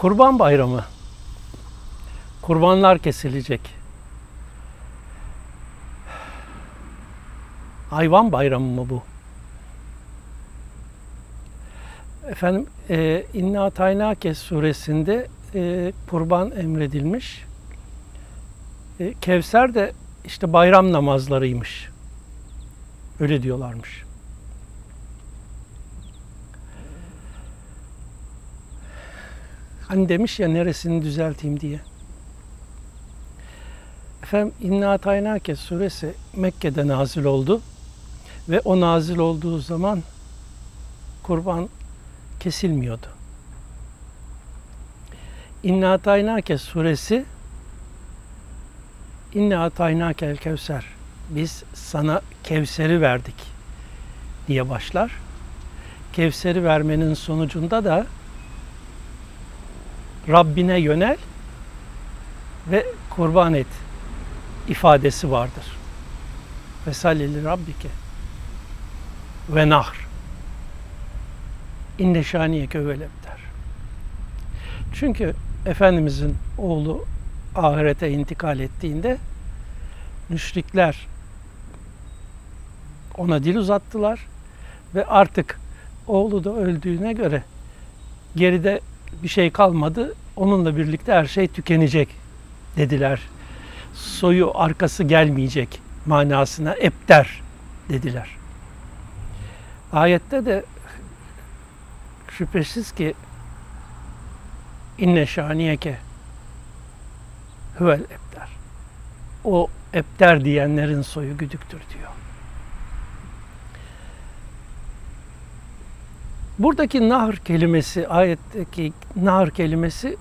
Kurban Bayramı. Kurbanlar kesilecek. Hayvan bayramı mı bu? Efendim e, İnna Taynake suresinde e, kurban emredilmiş. E, Kevser de işte bayram namazlarıymış. Öyle diyorlarmış. Hani demiş ya neresini düzelteyim diye. Efendim İnna Taynake suresi Mekke'de nazil oldu. Ve o nazil olduğu zaman kurban kesilmiyordu. İnna Taynake suresi İnna Taynakel Kevser biz sana Kevser'i verdik diye başlar. Kevser'i vermenin sonucunda da Rabbine yönel ve kurban et ifadesi vardır. Vesallili Rabbike ve nahr. İnne şaniye kövelebder. Çünkü Efendimizin oğlu ahirete intikal ettiğinde müşrikler ona dil uzattılar ve artık oğlu da öldüğüne göre geride bir şey kalmadı. Onunla birlikte her şey tükenecek dediler. Soyu arkası gelmeyecek manasına epter dediler. Ayette de şüphesiz ki inne şaniyeke huvel epter. O epter diyenlerin soyu güdüktür diyor. Buradaki nahr kelimesi, ayetteki nahr kelimesi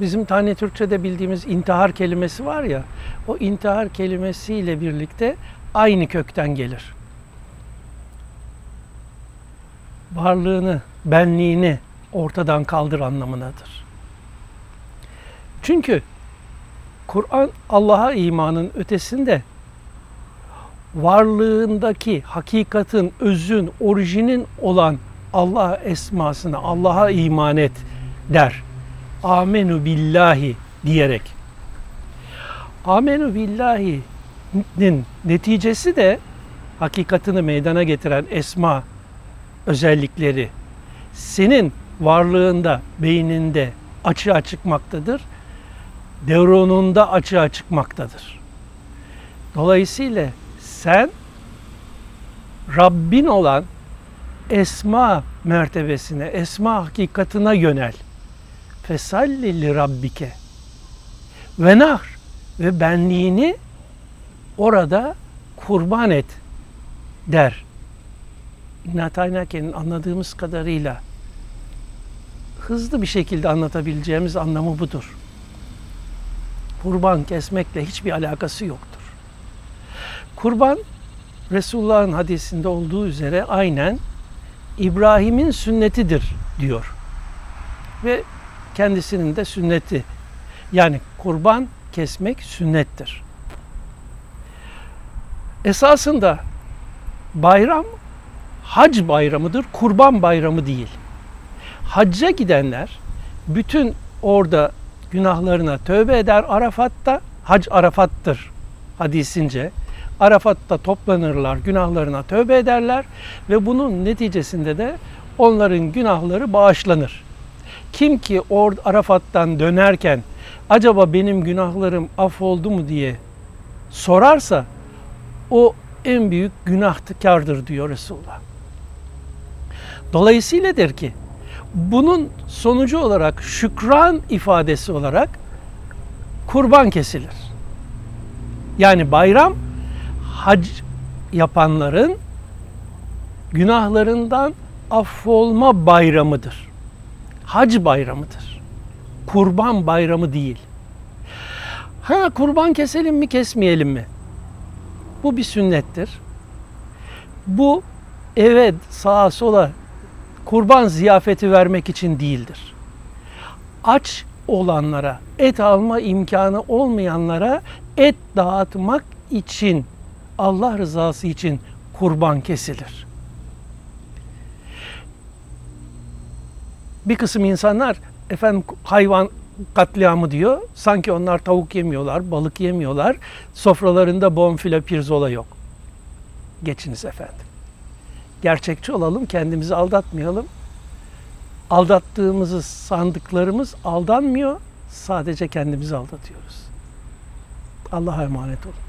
bizim tane Türkçe'de bildiğimiz intihar kelimesi var ya, o intihar kelimesiyle birlikte aynı kökten gelir. Varlığını, benliğini ortadan kaldır anlamındadır. Çünkü Kur'an Allah'a imanın ötesinde varlığındaki hakikatin, özün, orijinin olan Allah esmasına, Allah'a iman et der. Amenu billahi diyerek. Amenu billahi'nin neticesi de hakikatini meydana getiren esma özellikleri senin varlığında, beyninde açığa çıkmaktadır. Devronunda açığa çıkmaktadır. Dolayısıyla sen Rabbin olan esma mertebesine, esma hakikatına yönel. Fesalli rabbike ve nahr ve benliğini orada kurban et der. İbn anladığımız kadarıyla hızlı bir şekilde anlatabileceğimiz anlamı budur. Kurban kesmekle hiçbir alakası yoktur. Kurban Resulullah'ın hadisinde olduğu üzere aynen İbrahim'in sünnetidir diyor. Ve kendisinin de sünneti. Yani kurban kesmek sünnettir. Esasında bayram hac bayramıdır, kurban bayramı değil. Hacca gidenler bütün orada günahlarına tövbe eder Arafat'ta. Hac Arafat'tır hadisince. Arafat'ta toplanırlar, günahlarına tövbe ederler ve bunun neticesinde de onların günahları bağışlanır. Kim ki or Arafat'tan dönerken acaba benim günahlarım affoldu mu diye sorarsa o en büyük günahkardır diyor Resulullah. Dolayısıyladır ki bunun sonucu olarak şükran ifadesi olarak kurban kesilir. Yani bayram hac yapanların günahlarından affolma bayramıdır. Hac bayramıdır. Kurban bayramı değil. Ha kurban keselim mi kesmeyelim mi? Bu bir sünnettir. Bu evet sağa sola kurban ziyafeti vermek için değildir. Aç olanlara, et alma imkanı olmayanlara et dağıtmak için, Allah rızası için kurban kesilir. Bir kısım insanlar efendim hayvan katliamı diyor. Sanki onlar tavuk yemiyorlar, balık yemiyorlar. Sofralarında bonfile, pirzola yok. Geçiniz efendim. Gerçekçi olalım, kendimizi aldatmayalım. Aldattığımızı sandıklarımız aldanmıyor. Sadece kendimizi aldatıyoruz. Allah'a emanet olun.